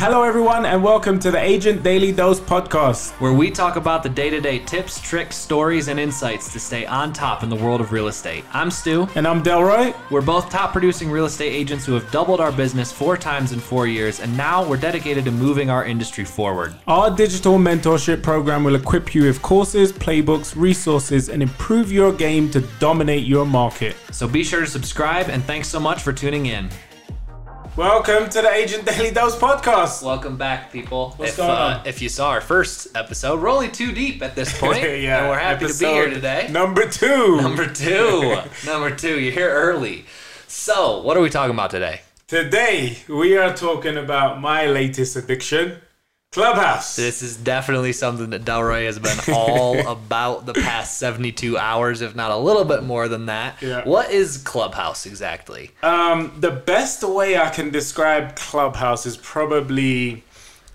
Hello, everyone, and welcome to the Agent Daily Dose podcast. where we talk about the day to day tips, tricks, stories, and insights to stay on top in the world of real estate. I'm Stu. And I'm Delroy. We're both top producing real estate agents who have doubled our business four times in four years, and now we're dedicated to moving our industry forward. Our digital mentorship program will equip you with courses, playbooks, resources, and improve your game to dominate your market. So be sure to subscribe, and thanks so much for tuning in. Welcome to the Agent Daily Dose podcast. Welcome back, people. What's if, going uh, on? if you saw our first episode, we're only two deep at this point, Yeah, and we're happy to be here today. Number two. Number two. Number two. You're here early. So, what are we talking about today? Today, we are talking about my latest addiction, Clubhouse. This is definitely something that Delroy has been all about the past 72 hours, if not a little bit more than that. Yeah. What is Clubhouse exactly? Um, the best way I can describe Clubhouse is probably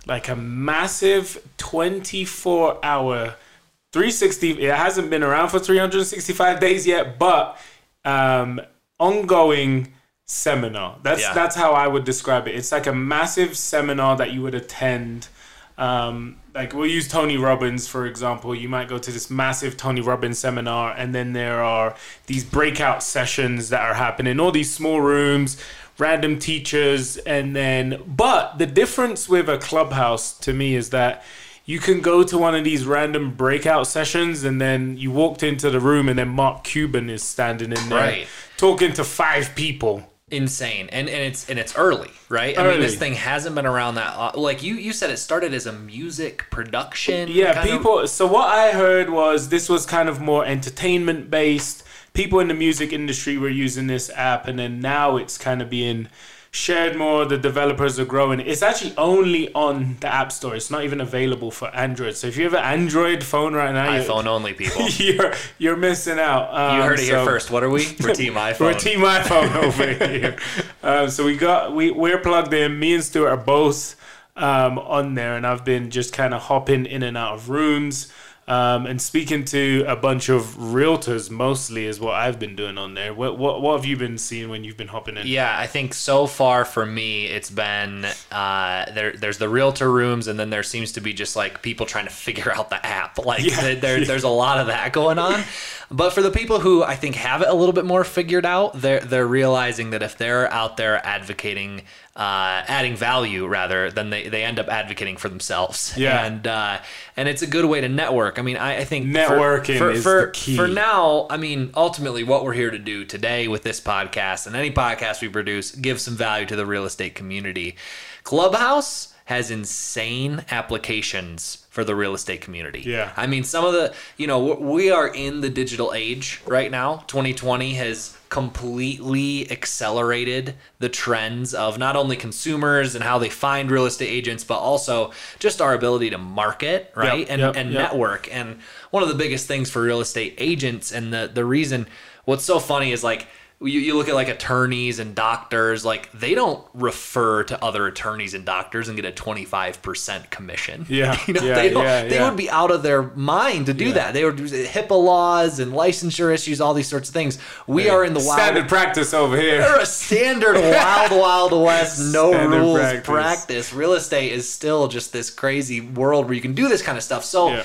like a massive 24 hour 360 it hasn't been around for 365 days yet but um ongoing seminar that's Yeah. that's how i would describe it it's like a massive seminar that you would attend um, like we'll use Tony Robbins for example. You might go to this massive Tony Robbins seminar, and then there are these breakout sessions that are happening, all these small rooms, random teachers, and then. But the difference with a clubhouse to me is that you can go to one of these random breakout sessions, and then you walked into the room, and then Mark Cuban is standing in there Right. talking to five people. Insane, and and it's and it's early, right? I mean, this thing hasn't been around that. Uh, like you, you said, it started as a music production. Yeah, kind of- people. So what I heard was this was kind of more entertainment based. People in the music industry were using this app, and then now it's kind of being shared more. The developers are growing. It's actually only on the App Store. It's not even available for Android. So if you have an Android phone right now, iPhone only people. you're you're missing out. Um, You heard it here first. What are we? We're Team iPhone. We're Team iPhone over here. Um, so we got we we're plugged in. Me and Stuart are both um, on there, and I've been just kind of hopping in and out of rooms. Um, and speaking to a bunch of realtors mostly is what I've been doing on there. What, what what have you been seeing when you've been hopping in? Yeah, I think so far for me, it's been uh, there. There's the realtor rooms, and then there seems to be just like people trying to figure out the app. Like Yeah. there, there- there's a lot of that going on. But for the people who I think have it a little bit more figured out, they're they're realizing that if they're out there advocating, uh, adding value rather, then they, they end up advocating for themselves. Yeah. and uh, and it's a good way to network. I mean, I, I think for- Networking for, is for, the key. For now, I mean, ultimately, what we're here to do today with this podcast and any podcast we produce, give some value to the real estate community. Clubhouse has insane applications for the real estate community. Yeah. I mean, some of the, you know, we- are in the digital age right now. 2020 has completely accelerated the trends of not only consumers and how they find real estate agents, but also just our ability to market, right? Yep, and yep, and yep. network. And one of the biggest things for real estate agents, and the the reason, what's so funny is like you, you look at like attorneys and doctors, like they don't refer to other attorneys and doctors and get a twenty five percent commission. Yeah, you know, yeah, they yeah, they yeah. would be out of their mind to do that. They would do HIPAA laws and licensure issues, all these sorts of things. We are in the wild standard practice over here. they're a standard wild, wild west, no Standard rules practice. practice. Real estate is still just this crazy world where you can do this kind of stuff. So,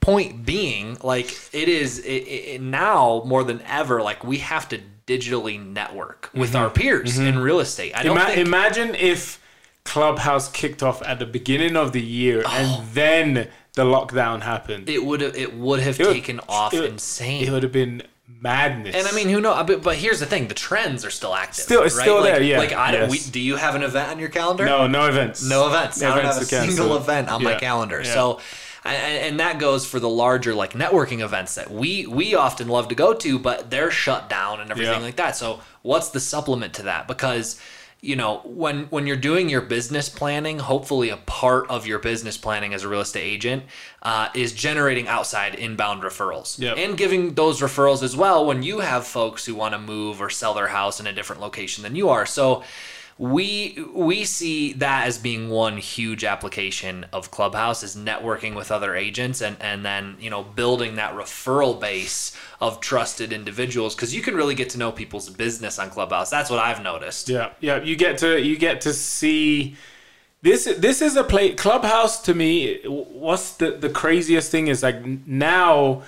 point being, like it is it, it, now more than ever, like we have to digitally network with our peers in real estate. I don't Mm-hmm. Ima- think. imagine if Clubhouse kicked off at the beginning of the year Oh. and then the lockdown happened. it would have it would have It would- taken off it insane. It would have been madness. and I mean, who knows? But, but here's the thing: the trends are still active. Still- it's right? still like, there, yeah, Like, I don't. yes. We, do you have an event on your calendar? no, no events. No events. I don't have a Events to cancel. single event on my calendar. yeah. So, and, and that goes for the larger like networking events that we we often love to go to, but they're shut down and everything Yeah. like that. So, what's the supplement to that? Because you know when when you're doing your business planning hopefully a part of your business planning as a real estate agent uh, is generating outside inbound referrals Yep. and giving those referrals as well when you have folks who want to move or sell their house in a different location than you are so we we see that as being one huge application of clubhouse is networking with other agents and and then you know building that referral base of trusted individuals because you can really get to know people's business on clubhouse that's what i've noticed Yeah, yeah. You get to you get to see this this is a play clubhouse to me what's the the craziest thing is like now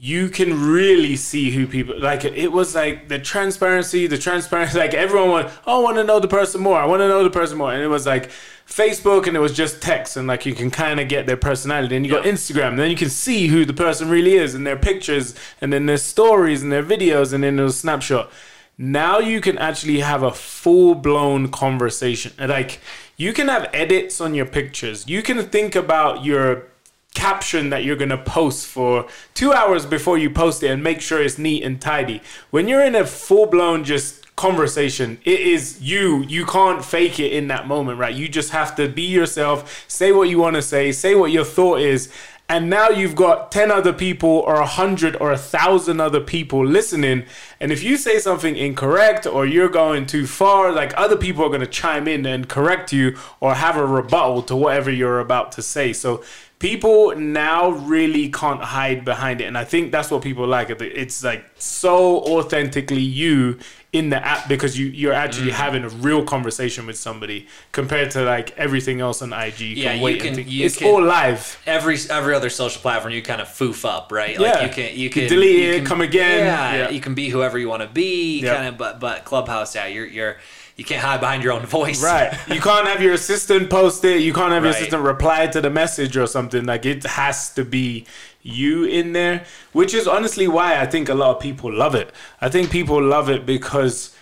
you can really see who people like it was like the transparency the transparency like everyone went oh i want to know the person more i want to know the person more. And it was like facebook and it was just text and like you can kind of get their personality. And you got instagram and then you can see who the person really is and their pictures and then their stories and their videos and then there's Snapchat. Now you can actually have a full-blown conversation. Like you can have edits on your pictures. You can think about your caption that you're going to post for two hours before you post it and make sure it's neat and tidy. When you're in a full blown just conversation, it is you. You can't fake it in that moment, right? You just have to be yourself, say what you want to say, say what your thought is. And now you've got 10 other people or a 100 or a 1,000 other people listening. And if you say something incorrect or you're going too far, like other people are going to chime in and correct you or have a rebuttal to whatever you're about to say. So people now really can't hide behind it and i think that's what people like it's like so authentically you in the app because you you're actually mm. having a real conversation with somebody compared to like everything else on IG. You yeah, you can. You it's can, all live. Every every other social platform, you kind of foof up, right? Like yeah. you can you can, you delete you it, come again. Yeah, yeah, you can be whoever you want to be, yep. kind of. But but Clubhouse, yeah, you're you're you can't hide behind your own voice. Right. You can't have your assistant post it. You can't have right. your assistant reply to the message or something. Like it has to be you in there, which is honestly why I think a lot of people love it. I think people love it because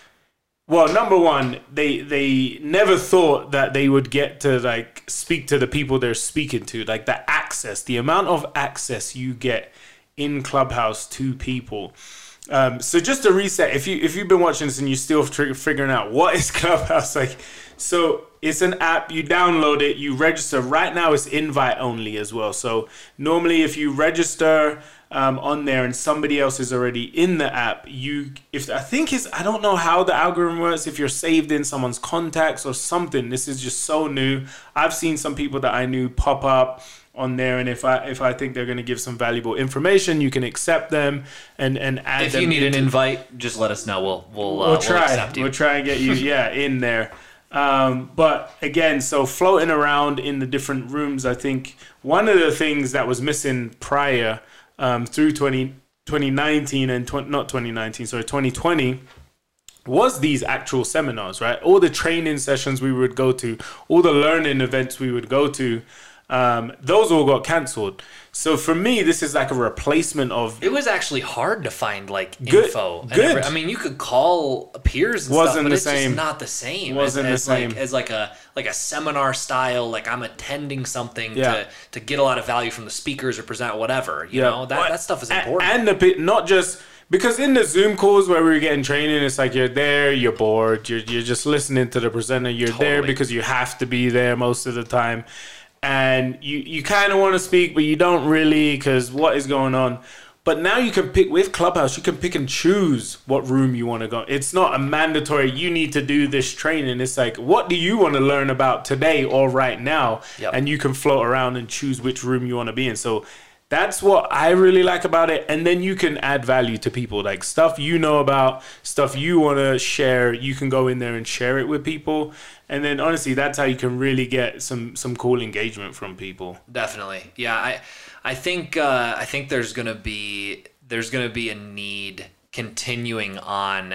well, number one, they they never thought that they would get to like speak to the people they're speaking to. Like the access, the amount of access you get in Clubhouse to people um, so just to reset, if you if you've been watching this and you're still figuring out what is Clubhouse, like, so it's an app. You download it, you register. Right now, it's invite only as well. So normally, if you register um, on there and somebody else is already in the app, you if I think it's I don't know how the algorithm works. If you're saved in someone's contacts or something, this is just so new. I've seen some people that I knew pop up on there and if i if i think they're going to give some valuable information you can accept them and and add if them you need an invite just let us know. We'll we'll, uh, we'll try. we'll, we'll try and get you yeah in there. Um, but again so floating around in the different rooms i think one of the things that was missing prior um, through 20, 2019 and tw- not 2019 sorry 2020 was these actual seminars right? All the training sessions we would go to all the learning events we would go to um, those all got cancelled. So for me, this is like a replacement of. It was actually hard to find like good, info. Good. Every, I mean, you could call peers. And Wasn't stuff, but the it's same. Just not the same. Wasn't as, the as same. Like, as like a like a seminar style. Like I'm attending something Yeah. to to get a lot of value from the speakers or present whatever. You Yeah. know that But- that stuff is important. And the pe- not just because in the Zoom calls where we were getting training, it's like you're there, you're bored, you're you're just listening to the presenter. You're there because you have to be there most of the time, and you you kind of want to speak, but you don't really because what is going on. But now you can pick with Clubhouse. You can pick and choose what room you want to go. It's not a mandatory. You need to do this training. It's like, what do you want to learn about today or right now? Yep. And you can float around and choose which room you want to be in. So that's what I really like about it. And then you can add value to people, like stuff you know about, stuff you want to share. You can go in there and share it with people. And then honestly, that's how you can really get some some cool engagement from people. Definitely, yeah. I I think uh, I think there's gonna be there's gonna be a need continuing on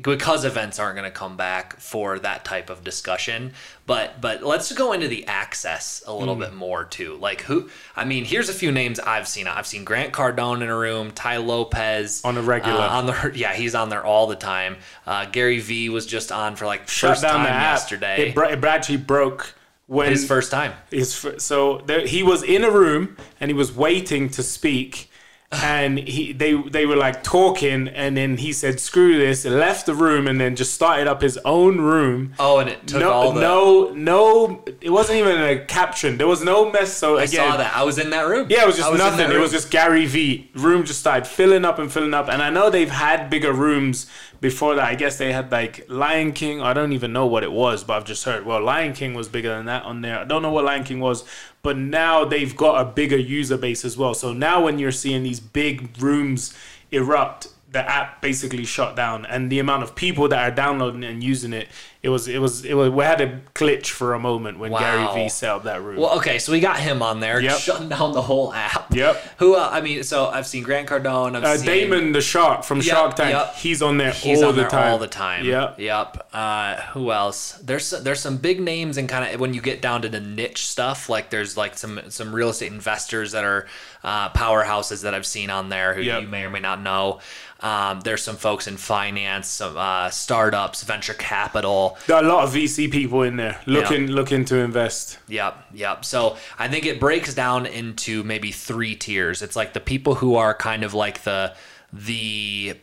because events aren't going to come back for that type of discussion but but let's go into the access a little bit more too. Like who i mean here's a few names i've seen. I've seen grant cardone in a room Tai Lopez On a regular. uh, on the yeah he's on there all the time. Uh, gary vee was just on for like Shut first time yesterday. It, br- it actually broke when his first time. His so there, he was in a room and he was waiting to speak, and he they they were like talking, and then he said, "Screw this!" left the room, and then just started up his own room. oh and it took no, all the no, no. It wasn't even a caption. There was no mess. So i again, saw that i was in that room yeah, it was just that nothing. It was just Gary Vee. Room just started filling up and filling up. And I know they've had bigger rooms before that. I guess they had like Lion King. I don't even know what it was, but I've just heard. Well, Lion King was bigger than that on there. I don't know what Lion King was, but now they've got a bigger user base as well. So now when you're seeing these big rooms erupt, the app basically shut down, and the amount of people that are downloading and using it it was it was it was we had a glitch for a moment when Wow. Gary Vee set up that room. Well, okay, so we got him on there, Yep. shutting down the whole app. Yep. Who? Uh, I mean, so I've seen Grant Cardone. I've uh, seen Daymond the Shark from Shark Tank, yep. he's on there He's all on the there time. all the time. Yep. Yep. Uh, who else? There's there's some big names and kind of when you get down to the niche stuff, like there's like some some real estate investors that are uh, powerhouses that I've seen on there who Yep. you may or may not know. Um, there's some folks in finance, some uh, startups, venture capital. There are a lot of VC people in there looking looking to invest. Yep, yep. So I think it breaks down into maybe three tiers. It's like the people who are kind of like the the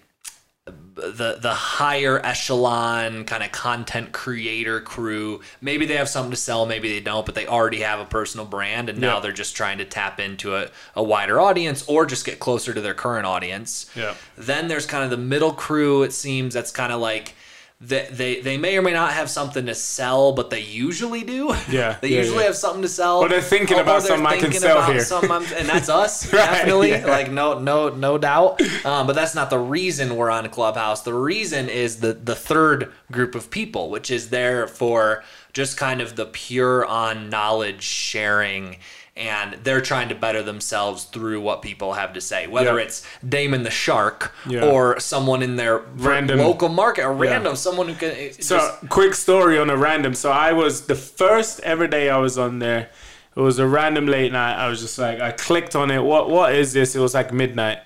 the the higher echelon kind of content creator crew. Maybe they have something to sell, maybe they don't, but they already have a personal brand and now Yep. they're just trying to tap into a, a wider audience or just get closer to their current audience. Yep. Then there's kind of the middle crew, it seems, that's kind of like they, they they may or may not have something to sell, but they usually do. Yeah, they yeah, usually yeah. have something to sell. Or they're thinking Or about they're something I can sell here. and that's us, Right, definitely. yeah. Like no, no, no doubt. Um, but that's not the reason we're on Clubhouse. The reason is the the third group of people, which is there for just kind of the pure on knowledge sharing. And they're trying to better themselves through what people have to say, whether Yeah. it's Daymond the Shark Yeah. or someone in their Random- local market, or random someone who can. So, just- quick story on a random. So, I was the first ever day I was on there. It was a random late night. I was just like, I clicked on it. What What is this? It was like midnight.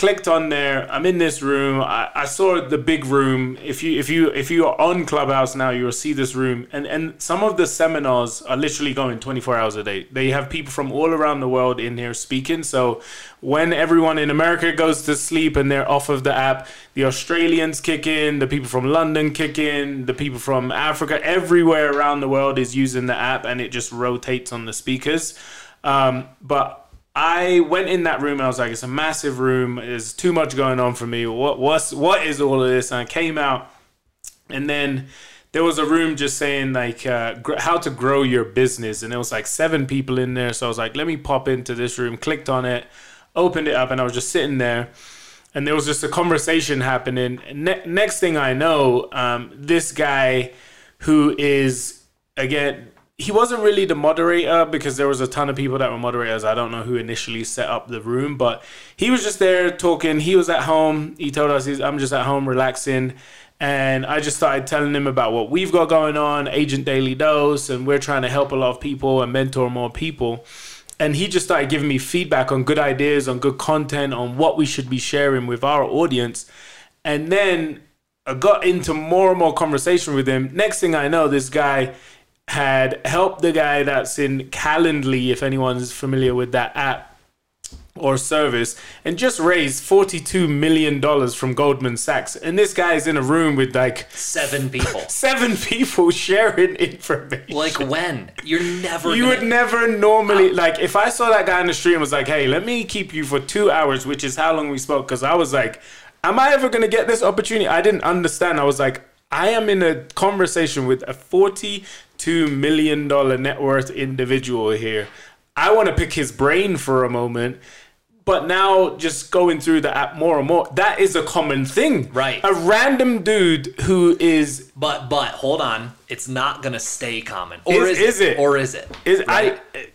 Clicked on there. I'm in this room. I, I saw the big room. If you if you if you are on Clubhouse now, you will see this room. And and some of the seminars are literally going 24 hours a day. They have people from all around the world in here speaking. So when everyone in America goes to sleep and they're off of the app, the Australians kick in, the people from London kick in, the people from Africa, everywhere around the world is using the app, and it just rotates on the speakers. Um, but I went in that room and I was like, it's a massive room. There's too much going on for me. What what's what is all of this? And I came out, and then there was a room just saying like uh, gr- how to grow your business, and there was like seven people in there. So I was like, let me pop into this room. Clicked on it, opened it up, and I was just sitting there. And there was just a conversation happening. Ne- next thing I know, um, this guy who is again he wasn't really the moderator because there was a ton of people that were moderators. I don't know who initially set up the room, but he was just there talking. He was at home. He told us, I'm just at home relaxing. And I just started telling him about what we've got going on, Agent Daily Dose, and we're trying to help a lot of people and mentor more people. And he just started giving me feedback on good ideas, on good content, on what we should be sharing with our audience. And then I got into more and more conversation with him. Next thing I know, this guy had helped the guy that's in Calendly, if anyone's familiar with that app or service, and just raised $42 million from Goldman Sachs. And this guy is in a room with like seven people. seven people sharing information. like when you're never. You would never normally like if I saw that guy in the street and was like, "Hey, let me keep you for two hours," which is how long we spoke. Because I was like, "Am I ever gonna get this opportunity?" I didn't understand. I was like, "I am in a conversation with a forty-two million dollar net worth individual here. I want to pick his brain for a moment." But now, just going through the app more and more, that is a common thing. Right. A random dude who is But but hold on, it's not gonna stay common. Or Is- is, is it? Or is it? is Right. I.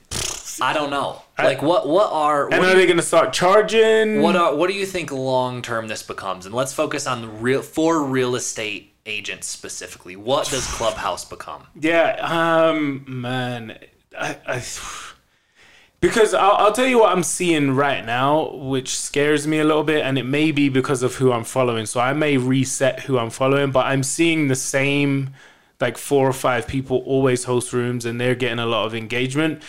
I don't know. Like what what are And are they gonna start charging? what are what do you think long term this becomes? And let's focus on the real for real estate agents specifically. What does Clubhouse become? Yeah, um, man, I, I because I'll, I'll tell you what I'm seeing right now, which scares me a little bit, and it may be because of who I'm following. So I may reset who I'm following, but I'm seeing the same, like four or five people always host rooms, and they're getting a lot of engagement.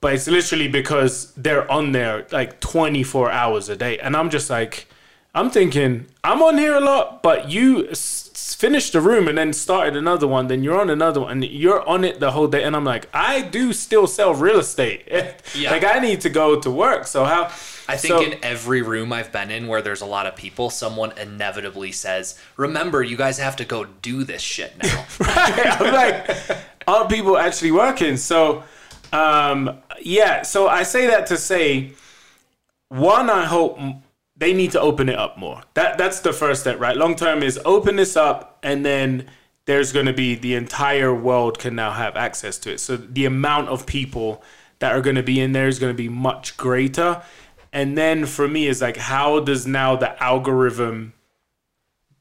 But it's literally because they're on there like 24 hours a day, and I'm just like. I'm thinking I'm on here a lot, but you s- finished the room and then started another one. Then you're on another one, and you're on it the whole day. And I'm like, I do still sell real estate. Yeah. like I need to go to work. So how? I think so, in every room I've been in where there's a lot of people, someone inevitably says, "Remember, you guys have to go do this shit now." I'm like, are people actually working? So, um, yeah. So I say that to say, one, I hope they need to open it up more. That that's the first step, right? Long term is open this up and then there's going to be the entire world can now have access to it. So the amount of people that are going to be in there is going to be much greater. And then for me is like how does now the algorithm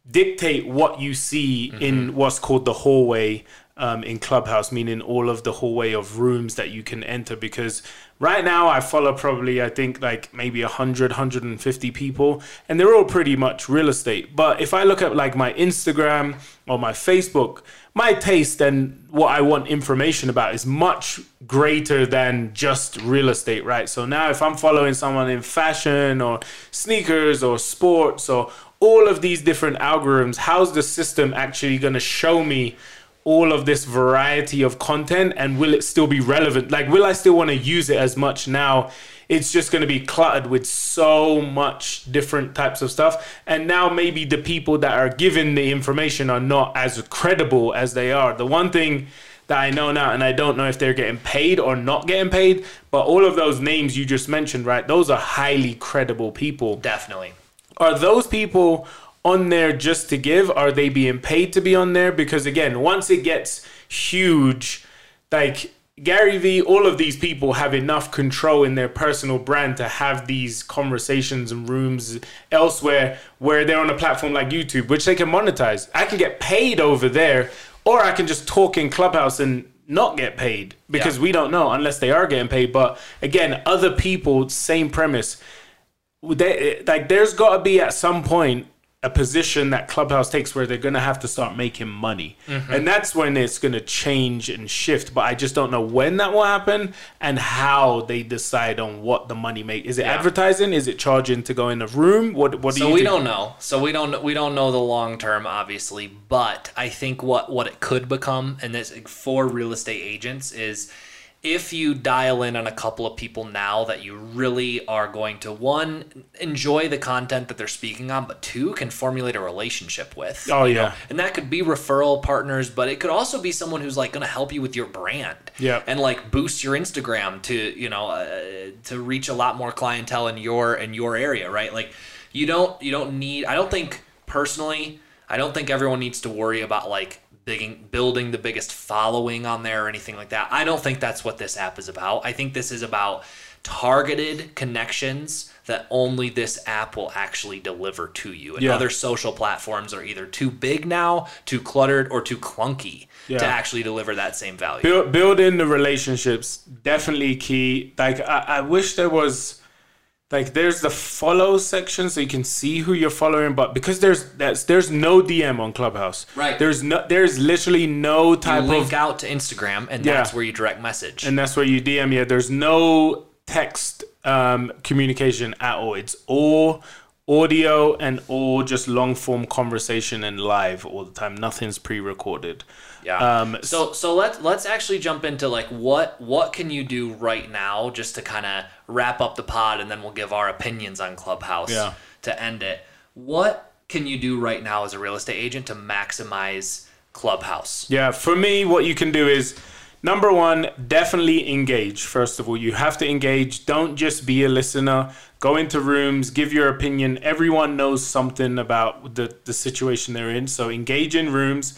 dictate what you see mm-hmm. in what's called the hallway um, in Clubhouse, meaning all of the hallway of rooms that you can enter. Because right now I follow probably, I think, like maybe 100, 150 people, and they're all pretty much real estate. But if I look at like my Instagram or my Facebook, my taste and what I want information about is much greater than just real estate, right? So now if I'm following someone in fashion or sneakers or sports or all of these different algorithms, how's the system actually going to show me? All of this variety of content and will it still be relevant? Like, will I still want to use it as much now? It's just going to be cluttered with so much different types of stuff. And now maybe the people that are given the information are not as credible as they are. The one thing that I know now, and I don't know if they're getting paid or not getting paid, but all of those names you just mentioned, right? Those are highly credible people. Definitely. Are those people on there just to give? Are they being paid to be on there? Because again, once it gets huge, like Gary Vee, all of these people have enough control in their personal brand to have these conversations and rooms elsewhere where they're on a platform like YouTube, which they can monetize. I can get paid over there, or I can just talk in Clubhouse and not get paid because yeah. we don't know unless they are getting paid. But again, other people, same premise. They, like, there's got to be at some point a position that Clubhouse takes where they're going to have to start making money. Mm-hmm. And that's when it's going to change and shift. But I just don't know when that will happen and how they decide on what the money make. Is it yeah. advertising? Is it charging to go in a room? What what do so you So we think? don't know. So we don't we don't know the long term obviously, but I think what what it could become and this for real estate agents is if you dial in on a couple of people now that you really are going to one enjoy the content that they're speaking on but two can formulate a relationship with oh yeah know? and that could be referral partners but it could also be someone who's like going to help you with your brand yeah. and like boost your instagram to you know uh, to reach a lot more clientele in your in your area right? Like you don't you don't need i don't think personally i don't think everyone needs to worry about like bigging, building the biggest following on there or anything like that. I don't think that's what this app is about. I think this is about targeted connections that only this app will actually deliver to you. And yeah. other social platforms are either too big now, too cluttered, or too clunky yeah. to actually deliver that same value. Build, building the relationships definitely key. Like I, I wish there was like there's the follow section so you can see who you're following but because there's that's there's no dm on clubhouse. Right. There's no there's literally no type you link of out to instagram and yeah. that's where you direct message. And that's where you dm yeah. There's no text um, communication at all. It's all audio and all just long form conversation and live all the time. Nothing's pre-recorded yeah. Um, so so let's let's actually jump into like what what can you do right now just to kind of wrap up the pod and then we'll give our opinions on Clubhouse yeah. to end it. What can you do right now as a real estate agent to maximize Clubhouse? Yeah, for me, what you can do is number one, definitely engage. First of all, you have to engage. Don't just be a listener. Go into rooms, give your opinion. Everyone knows something about the, the situation they're in. So engage in rooms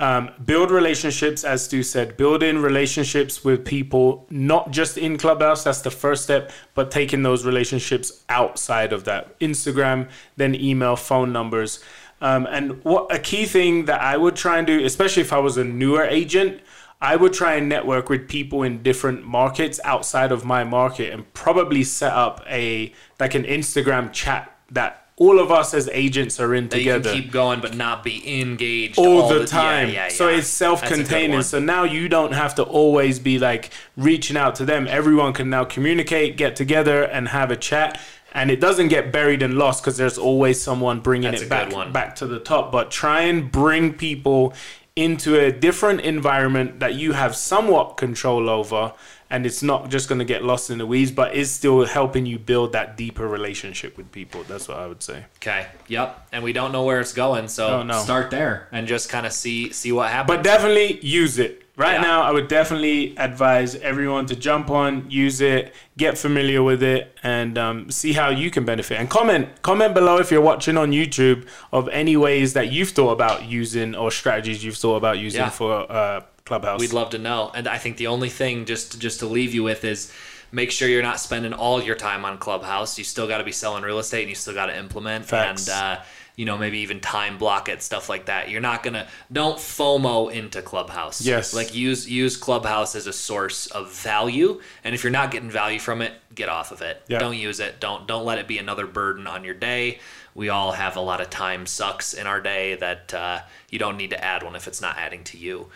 um, build relationships, as Stu said, build in relationships with people, not just in Clubhouse, that's the first step, but taking those relationships outside of that. Instagram, then email, phone numbers. Um, and what a key thing that I would try and do, especially if I was a newer agent, I would try and network with people in different markets outside of my market and probably set up a like an Instagram chat that all of us as agents are in that together. keep going, but not be engaged all, all the, the, time. Yeah, yeah, yeah. So it's self-containing. So now you don't have to always be like reaching out to them. Everyone can now communicate, get together, and have a chat. And it doesn't get buried and lost because there's always someone bringing That's it back back to the top. But try and bring people into a different environment that you have somewhat control over and it's not just going to get lost in the weeds, but is still helping you build that deeper relationship with people. That's what I would say. Okay. Yep. And we don't know where it's going, so no. start there and just kind of see see what happens. But definitely use it. Right Yeah. now, I would definitely advise everyone to jump on, use it, get familiar with it, and um, see how you can benefit. And comment comment below if you're watching on YouTube of any ways that you've thought about using or strategies you've thought about using Yeah. for uh, Clubhouse. We'd love to know. And I think the only thing just just to leave you with is make sure you're not spending all your time on Clubhouse. You still got to be selling real estate and you still got to implement Facts. and uh, you know maybe even time block it stuff like that. You're not gonna don't FOMO into Clubhouse. Yes. like use use Clubhouse as a source of value. And if you're not getting value from it, get off of it. Yeah. Don't use it. Don't don't let it be another burden on your day. We all have a lot of time sucks in our day that uh, you don't need to add one if it's not adding to you.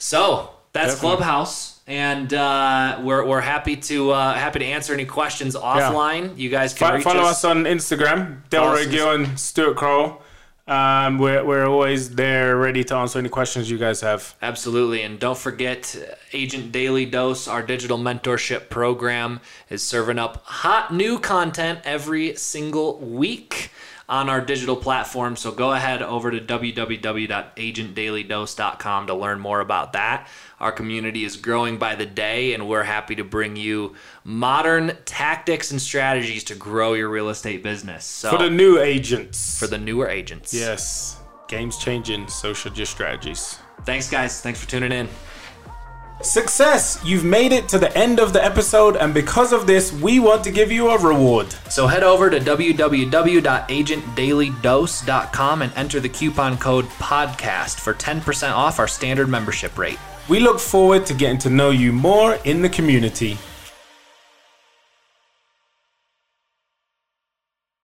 So that's Definitely. Clubhouse, and uh, we're, we're happy to uh, happy to answer any questions offline. You guys can reach follow us. us on Instagram, Delroy Gill and Stuart Kroll. Um, we're, we're always there ready to answer any questions you guys have. Absolutely, and don't forget uh, Agent Daily Dose, our digital mentorship program, is serving up hot new content every single week on our digital platform. So go ahead over to www.agentdailydose.com to learn more about that. Our community is growing by the day, and we're happy to bring you modern tactics and strategies to grow your real estate business. So For the new agents. for the newer agents. yes. Game's changing, so should your strategies. Thanks, guys. Thanks for tuning in. Success! You've made it to the end of the episode, and because of this, we want to give you a reward. So head over to www.agentdailydose.com and enter the coupon code podcast for 10% off our standard membership rate. We look forward to getting to know you more in the community.